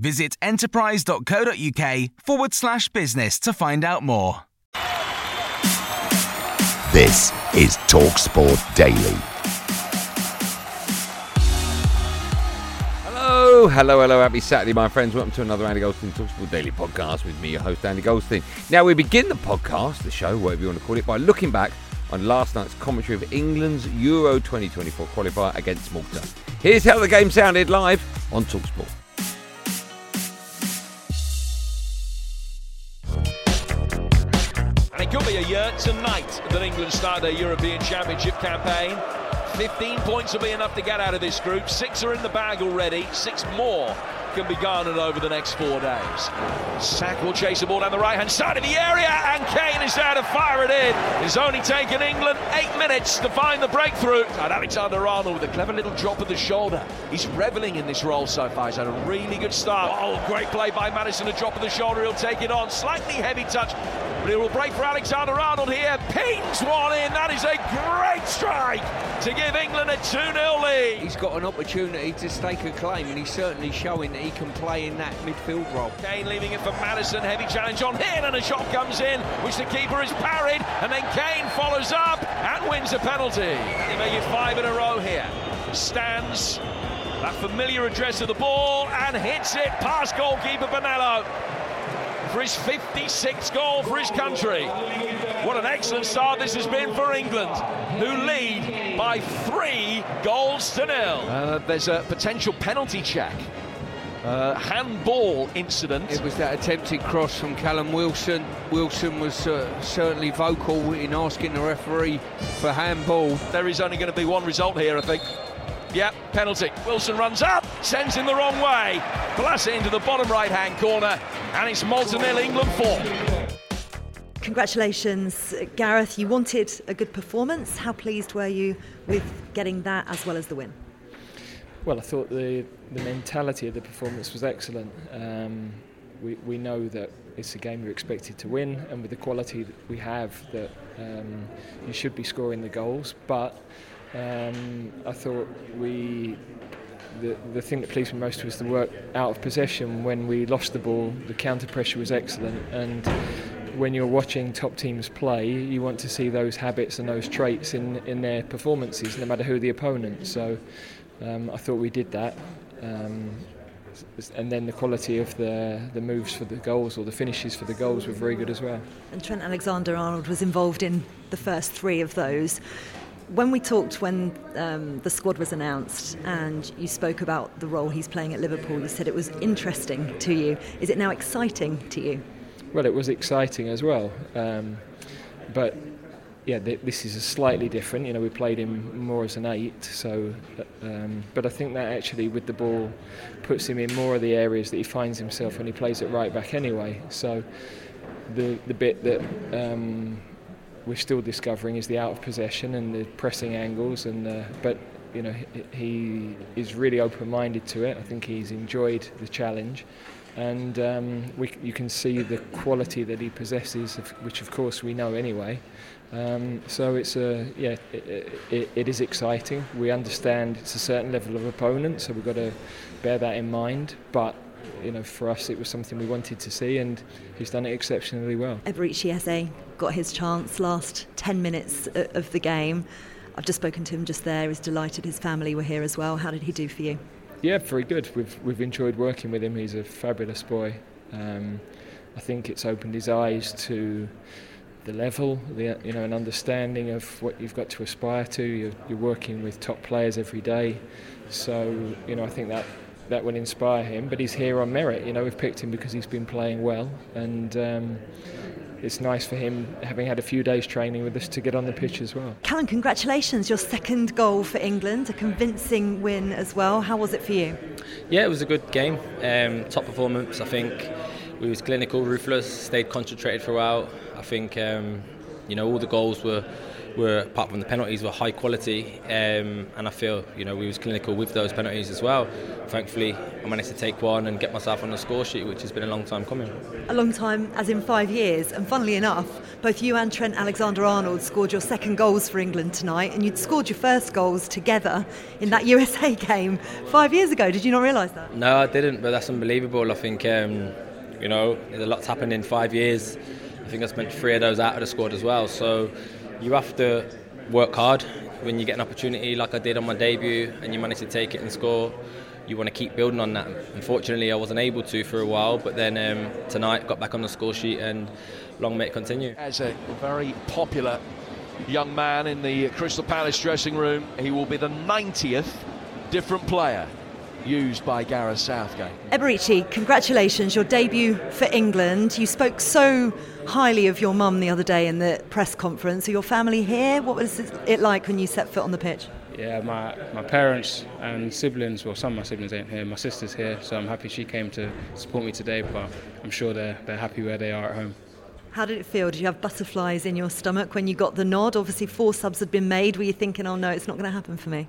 Visit enterprise.co.uk forward slash business to find out more. This is TalkSport Daily. Hello, hello, hello. Happy Saturday, my friends. Welcome to another Andy Goldstein Talksport Daily podcast with me, your host, Andy Goldstein. Now, we begin the podcast, the show, whatever you want to call it, by looking back on last night's commentary of England's Euro 2024 qualifier against Malta. Here's how the game sounded live on Talksport. Tonight that England start their European Championship campaign. 15 points will be enough to get out of this group. Six are in the bag already. Six more can be garnered over the next four days. Saka will chase the ball down the right hand side of the area, and Kane is there to fire it in. It's only taken England eight minutes to find the breakthrough. And Alexander Arnold with a clever little drop of the shoulder. He's reveling in this role so far. He's had a really good start. Oh, great play by Maddison, a drop of the shoulder. He'll take it on. Slightly heavy touch, but it will break for Alexander Arnold here. Pings one in. That is a great strike to give England a 2 0 lead. He's got an opportunity to stake a claim, and he's certainly showing that he can play in that midfield role. Kane leaving it for Maddison. Heavy challenge on him, and a shot comes in, which the keeper is parried. And then Kane follows up and wins a penalty. They make it five in a row here. Stands that familiar address of the ball and hits it past goalkeeper Bonello for his 56th goal for his country. What an excellent start this has been for England, who lead by three goals to nil. Uh, there's a potential penalty check. Uh, handball incident. It was that attempted cross from Callum Wilson. Wilson was uh, certainly vocal in asking the referee for handball. There is only going to be one result here, I think. Yep, penalty. Wilson runs up, sends him the wrong way. Blasts it into the bottom right hand corner, and it's Malta nil, England 4. Congratulations, Gareth. You wanted a good performance. How pleased were you with getting that as well as the win? Well, I thought the, the mentality of the performance was excellent. Um, we, we know that it's a game you're expected to win, and with the quality that we have, that um, you should be scoring the goals. But um, I thought we the, the thing that pleased me most was the work out of possession when we lost the ball. The counter pressure was excellent, and when you're watching top teams play, you want to see those habits and those traits in, in their performances, no matter who the opponent. So um, I thought we did that. Um, and then the quality of the, the moves for the goals or the finishes for the goals were very good as well. And Trent Alexander Arnold was involved in the first three of those. When we talked when um, the squad was announced and you spoke about the role he's playing at Liverpool, you said it was interesting to you. Is it now exciting to you? Well, it was exciting as well. Um, but yeah, th- this is a slightly different. You know, we played him more as an eight, so. Um, but I think that actually, with the ball, puts him in more of the areas that he finds himself when he plays at right back anyway. So, the the bit that um, we're still discovering is the out of possession and the pressing angles, and uh, but you know he, he is really open-minded to it. I think he's enjoyed the challenge and um, we, you can see the quality that he possesses, which of course we know anyway. Um, so it's a yeah, it, it, it is exciting. We understand it's a certain level of opponent, so we've got to bear that in mind. But you know, for us, it was something we wanted to see, and he's done it exceptionally well. Eberechi Eze got his chance last 10 minutes of the game. I've just spoken to him just there. He's delighted his family were here as well. How did he do for you? Yeah, very good. We've we've enjoyed working with him. He's a fabulous boy, um, I think it's opened his eyes to the level, the, you know, an understanding of what you've got to aspire to. You're, you're working with top players every day, so you know I think that that will inspire him. But he's here on merit. You know, we've picked him because he's been playing well, and um, it's nice for him, having had a few days training with us, to get on the pitch as well. Callum, congratulations! Your second goal for England, a convincing win as well. How was it for you? Yeah, it was a good game. Um, top performance, I think. We was clinical, ruthless, stayed concentrated throughout. I think um, you know all the goals were were apart from the penalties were high quality, um, and I feel you know we was clinical with those penalties as well. Thankfully, I managed to take one and get myself on the score sheet, which has been a long time coming. A long time, as in five years. And funnily enough, both you and Trent Alexander-Arnold scored your second goals for England tonight, and you'd scored your first goals together in that USA game five years ago. Did you not realise that? No, I didn't, but that's unbelievable. I think um, you know a lot's happened in five years. I think I spent three of those out of the squad as well. So you have to work hard when you get an opportunity like I did on my debut and you manage to take it and score. You want to keep building on that. Unfortunately, I wasn't able to for a while, but then um, tonight got back on the score sheet and long may it continue. As a very popular young man in the Crystal Palace dressing room, he will be the 90th different player used by Gareth Southgate. Eberechi, congratulations, your debut for England. You spoke so highly of your mum the other day in the press conference. Are your family here? What was it like when you set foot on the pitch? Yeah, my, my parents and siblings, well, some of my siblings ain't here. My sister's here, so I'm happy she came to support me today, but I'm sure they're, they're happy where they are at home. How did it feel? Did you have butterflies in your stomach when you got the nod? Obviously, four subs had been made. Were you thinking, oh no, it's not going to happen for me?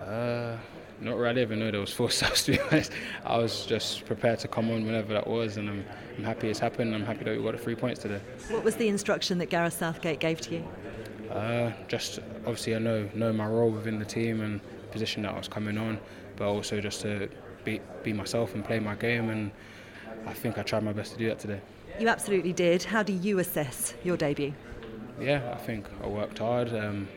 Uh, not really even know there was four subs to be honest. I was just prepared to come on whenever that was, and I'm, I'm happy it's happened. I'm happy that we got the three points today. What was the instruction that Gareth Southgate gave to you? Uh, just obviously I know know my role within the team and position that I was coming on, but also just to be be myself and play my game, and I think I tried my best to do that today. You absolutely did. How do you assess your debut? Yeah, I think I worked hard. Um,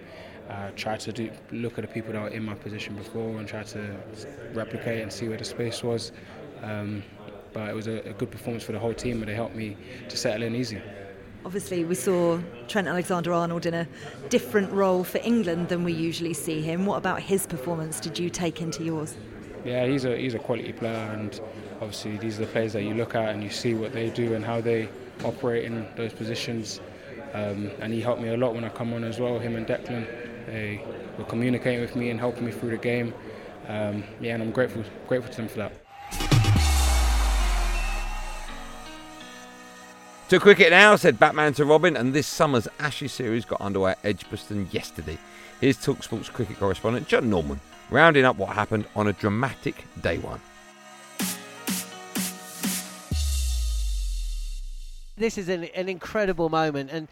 uh, try to do, look at the people that were in my position before and try to replicate and see where the space was. Um, but it was a, a, good performance for the whole team, and they helped me to settle in easy. Obviously, we saw Trent Alexander Arnold in a different role for England than we usually see him. What about his performance did you take into yours? Yeah, he's a, he's a quality player, and obviously, these are the players that you look at and you see what they do and how they operate in those positions. Um, and he helped me a lot when I come on as well, him and Declan. They were communicating with me and helping me through the game. Um, yeah, and I'm grateful grateful to them for that. To cricket now, said Batman to Robin, and this summer's Ashes series got underway at Edgbaston yesterday. Here's Talksport's cricket correspondent John Norman rounding up what happened on a dramatic day one. This is an, an incredible moment, and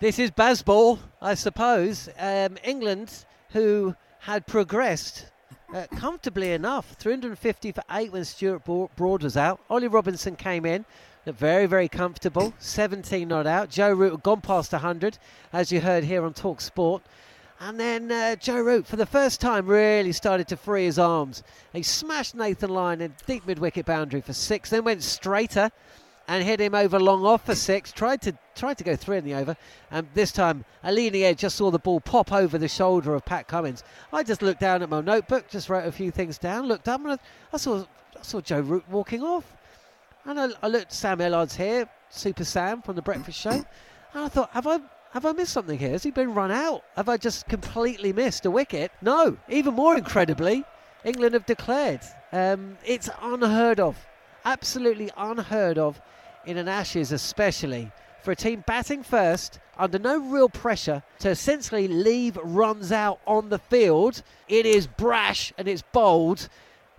this is Bazball, I suppose. Um, England, who had progressed uh, comfortably enough, 350 for eight when Stuart Broad was out. Ollie Robinson came in, very, very comfortable, 17 not out. Joe Root had gone past 100, as you heard here on Talk Sport. And then uh, Joe Root, for the first time, really started to free his arms. He smashed Nathan Lyon in deep mid wicket boundary for six, then went straighter and hit him over long off for six. Tried to tried to go three in the over, and this time Alini Ed just saw the ball pop over the shoulder of Pat Cummins. I just looked down at my notebook, just wrote a few things down, looked up, and I, I saw I saw Joe Root walking off, and I, I looked Sam Ellard's here, Super Sam from the Breakfast Show, and I thought, have I have I missed something here? Has he been run out? Have I just completely missed a wicket? No. Even more incredibly, England have declared. Um, it's unheard of. Absolutely unheard of in an Ashes, especially for a team batting first under no real pressure to essentially leave runs out on the field. It is brash and it's bold.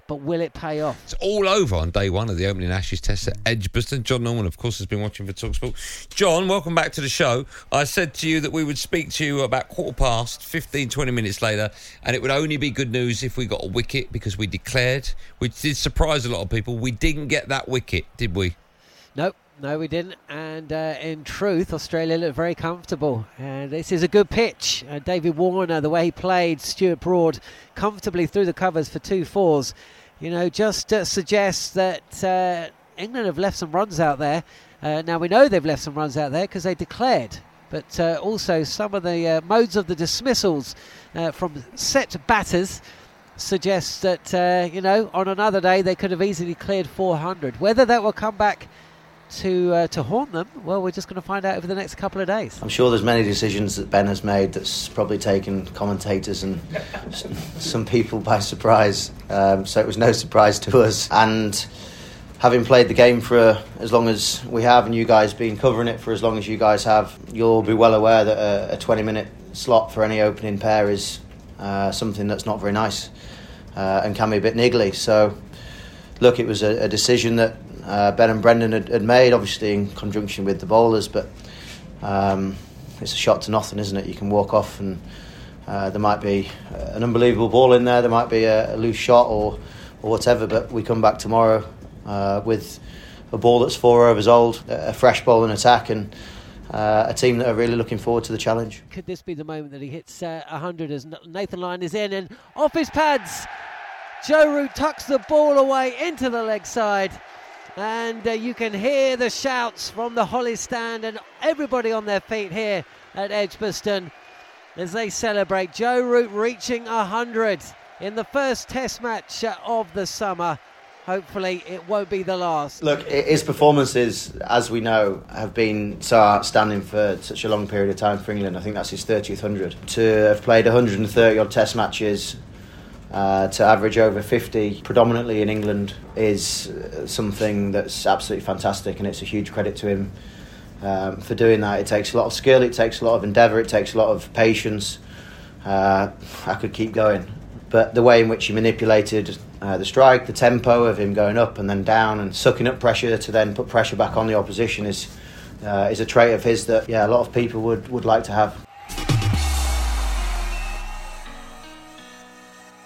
But will it pay off? It's all over on day one of the opening Ashes test at Edgbaston. John Norman, of course, has been watching for Talksport. John, welcome back to the show. I said to you that we would speak to you about quarter past, 15, 20 minutes later, and it would only be good news if we got a wicket because we declared, which did surprise a lot of people. We didn't get that wicket, did we? Nope. No, we didn't. And uh, in truth, Australia looked very comfortable. And this is a good pitch. Uh, David Warner, the way he played, Stuart Broad comfortably through the covers for two fours, you know, just uh, suggests that uh, England have left some runs out there. Uh, now we know they've left some runs out there because they declared, but uh, also some of the modes of the dismissals from set batters suggests that you know on another day they could have easily cleared 400. Whether that will come back to uh, to haunt them, well, we're just going to find out over the next couple of days. I'm sure there's many decisions that Ben has made that's probably taken commentators and some people by surprise. Um, so it was no surprise to us. And having played the game for uh, as long as we have, and you guys been covering it for as long as you guys have, you'll be well aware that a, a 20 minute slot for any opening pair is uh, something that's not very nice uh, and can be a bit niggly. So, look, it was a, a decision that uh, Ben and Brendan had, had, made, obviously in conjunction with the bowlers, but um, it's a shot to nothing, isn't it? You can walk off and uh, there might be an unbelievable ball in there, there might be a, a loose shot or, or whatever, but we come back tomorrow uh, with a ball that's four overs old, a fresh ball in attack, and uh, a team that are really looking forward to the challenge. Could this be the moment that he hits uh, 100 as Nathan Lyon is in and off his pads? Joe Root tucks the ball away into the leg side. And uh, you can hear the shouts from the Holly stand and everybody on their feet here at Edgbaston as they celebrate. Joe Root reaching 100 in the first test match of the summer. Hopefully, it won't be the last. Look, his performances, as we know, have been so outstanding for such a long period of time for England. I think that's his 30th 100. To have played 130 odd test matches, uh, to average over 50 predominantly in England is uh, something that's absolutely fantastic, and it's a huge credit to him um, for doing that. It takes a lot of skill, it takes a lot of endeavour, it takes a lot of patience. Uh, I could keep going, but the way in which he manipulated uh, the strike, the tempo of him going up and then down and sucking up pressure to then put pressure back on the opposition is uh, is a trait of his that yeah a lot of people would, would like to have.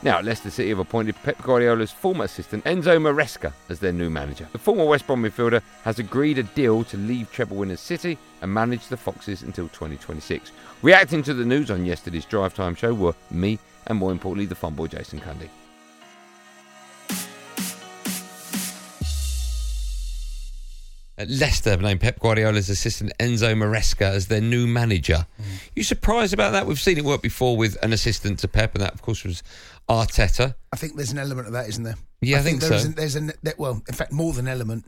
Now, Leicester City have appointed Pep Guardiola's former assistant Enzo Maresca as their new manager. The former West Brom midfielder has agreed a deal to leave treble winners City and manage the Foxes until 2026. Reacting to the news on yesterday's Drive Time show were me and, more importantly, the fun boy Jason Cundy. Leicester have named Pep Guardiola's assistant Enzo Maresca as their new manager. Mm. You surprised about that? We've seen it work before with an assistant to Pep, and that, of course, was Arteta. I think there's an element of that, isn't there? Yeah, I, I think, think, so. There's an, well, in fact, more than element.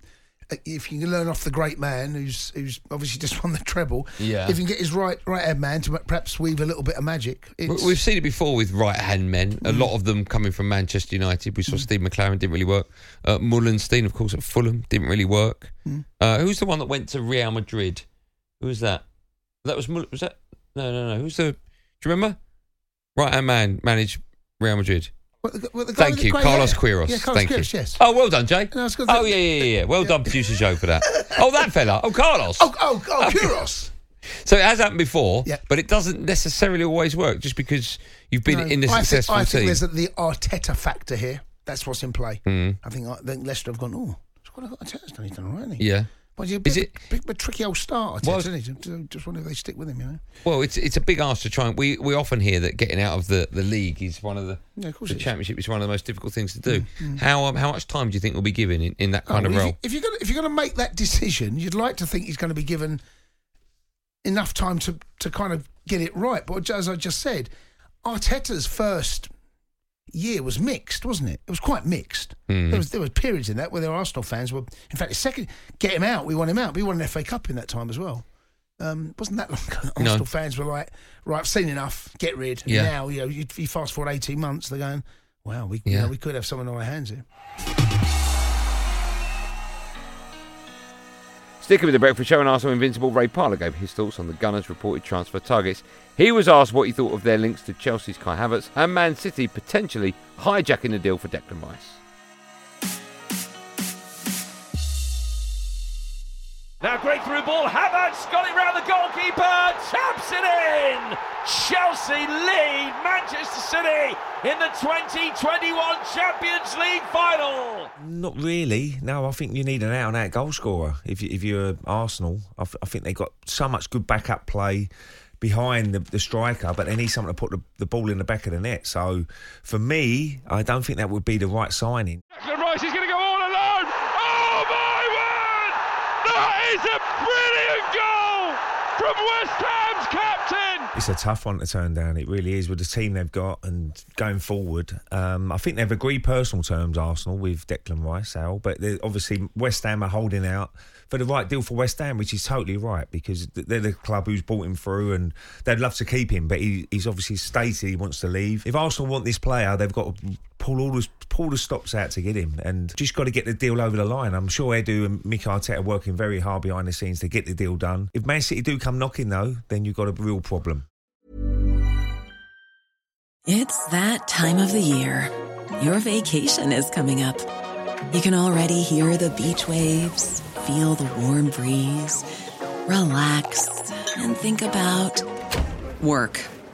If you can learn off the great man who's who's obviously just won the treble, yeah. if you can get his right right hand man to perhaps weave a little bit of magic. We've seen it before with right hand men. A mm. lot of them coming from Manchester United. We saw mm. Steve McClaren didn't really work. Uh, Meulensteen, of course, at Fulham didn't really work. Mm. Uh, who's the one that went to Real Madrid? Who was that? That was was that? No, no, no. Who's the? Do you remember? Right hand man managed Real Madrid. Thank you, Carlos Queiroz. Yeah, Carlos Thank Queiroz, you. yes. Oh, well done, Jay. No, oh, yeah, yeah, yeah. Well yeah. done, producer Joe, for that. oh, that fella. Oh, Carlos. Oh, oh, oh, Queiroz. So it has happened before, yeah. but it doesn't necessarily always work just because you've been no, in a successful I think, team. I think there's the Arteta factor here. That's what's in play. Mm. I think I think Leicester have gone, oh, Arteta's done, he's done all right, Yeah. Well, a bit, is it big, bit tricky old start? Well, isn't it? Just wonder if they stick with him. You know. Well, it's it's a big ask to try and we, we often hear that getting out of the, the league is one of the yeah, of the championship is one of the most difficult things to do. Mm, How um, how much time do you think will be given in, in that kind oh, of well, role? If, you, are gonna if you're gonna make that decision, you'd like to think he's going to be given enough time to to kind of get it right. But as I just said, Arteta's first year was mixed, wasn't it? It was quite mixed. Mm. There was there were periods in that where there were Arsenal fans were. In fact, the second get him out, we want him out. We won an FA Cup in that time as well. Um, wasn't that long ago? Arsenal no. fans were like, right, I've seen enough, get rid. Yeah. now, you know, you, you, fast forward eighteen months, they're going, wow, we yeah. you know, we could have someone on our hands here. Sticking with the breakfast show and Arsenal Invincible, Ray Parlour gave his thoughts on the Gunners' reported transfer targets. He was asked what he thought of their links to Chelsea's Kai Havertz and Man City potentially hijacking the deal for Declan Rice. Now great through ball, Havertz got it round the goalkeeper! Chelsea lead Manchester City in the 2021 Champions League final. Not really. No, I think you need an out-and-out goal scorer. If, you, if you're Arsenal, I, f- I think they've got so much good backup play behind the, the, striker, but they need someone to put the, the, ball in the back of the net. So for me, I don't think that would be the right signing. Declan Rice is going to go all alone. Oh my word! That is a brilliant goal from West Ham's captain. It's a tough one to turn down. It really is with the team they've got and going forward. Um, I think they've agreed personal terms, Arsenal, with Declan Rice, Al, but obviously West Ham are holding out for the right deal for West Ham, which is totally right because they're the club who's brought him through and they'd love to keep him, but he, he's obviously stated he wants to leave. If Arsenal want this player, they've got to pull all the pull the stops out to get him and just got to get the deal over the line. I'm sure Edu and Mikel Arteta are working very hard behind the scenes to get the deal done. If Man City do come knocking though, then you've got a real problem. It's that time of the year. Your vacation is coming up. You can already hear the beach waves, feel the warm breeze, relax, and think about work.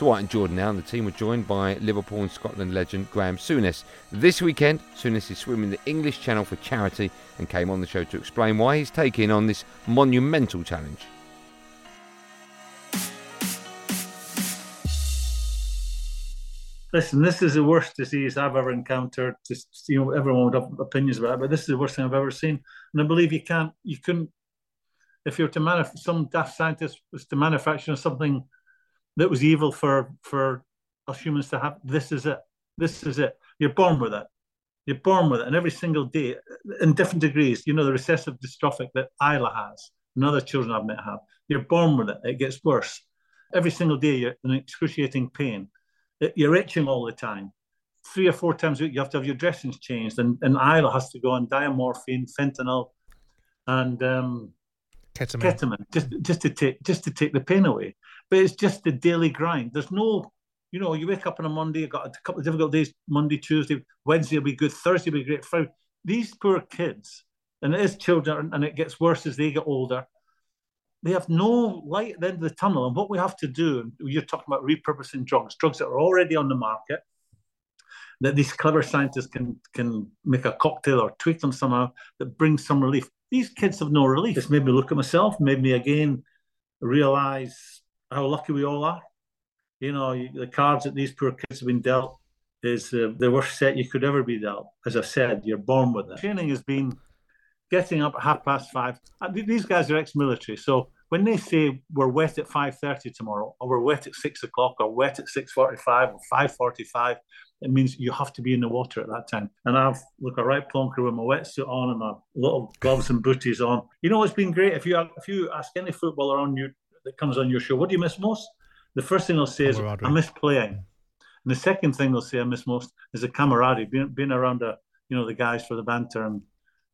To White and Jordan now, and the team were joined by Liverpool and Scotland legend Graeme Souness. This weekend, Souness is swimming the English Channel for charity and came on the show to explain why he's taking on this monumental challenge. Listen, this is the worst disease I've ever encountered. Just you know, everyone would have opinions about it, but this is the worst thing I've ever seen. And I believe you can't, you couldn't, if you're to manufacture, some daft scientist was to manufacture something that was evil for for us humans to have. This is it. This is it. You're born with it. You're born with it, and every single day, in different degrees. You know the recessive dystrophic that Isla has, and other children I've met have. You're born with it. It gets worse. Every single day, you're in excruciating pain. You're itching all the time. Three or four times a week, you have to have your dressings changed, and, and Isla has to go on diamorphine, fentanyl, and um, ketamine. ketamine, just just to take just to take the pain away. But it's just the daily grind. There's no, you know, you wake up on a Monday, you've got a couple of difficult days. Monday, Tuesday, Wednesday will be good. Thursday will be great. Friday. These poor kids, and it is children, and it gets worse as they get older. They have no light at the end of the tunnel. And what we have to do, you're talking about repurposing drugs, drugs that are already on the market, that these clever scientists can can make a cocktail or tweak them somehow that brings some relief. These kids have no relief. It's made me look at myself, made me again realize how lucky we all are. You know, the cards that these poor kids have been dealt is uh, the worst set you could ever be dealt. As I said, you're born with it. Training has been getting up at half past five. Uh, These guys are ex-military, so when they say we're wet at five thirty tomorrow, or we're wet at six o'clock, or wet at six forty-five, or five forty-five, it means you have to be in the water at that time. And I've look a right plonker with my wetsuit on and my little gloves and booties on. You know, it's been great. If you if you ask any footballer on you that comes on your show, what do you miss most? The first thing they'll say is, I miss playing. And the second thing they'll say I miss most is the camaraderie, being, being around the, you know, the guys for the banter and,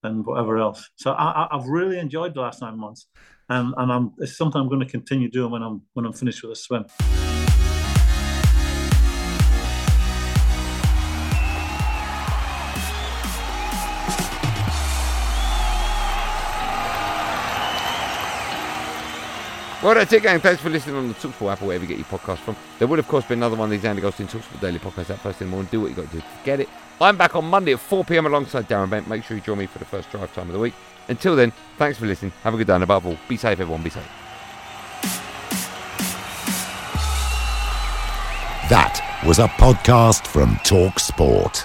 and whatever else. So I, I, I've really enjoyed the last nine months, and and I'm it's something I'm going to continue doing when I'm when I'm finished with the swim. Well, that's it, gang. Thanks for listening on the Talksport app or wherever you get your podcast from. There would, of course, be another one of these Andy Goldstein Talksport Daily podcasts out first in the morning. Do what you got to do to get it. I'm back on Monday at 4 p.m. alongside Darren Bent. Make sure you join me for the first drive time of the week. Until then, thanks for listening. Have a good day, and above all, be safe, everyone. Be safe. That was a podcast from Talk Sport.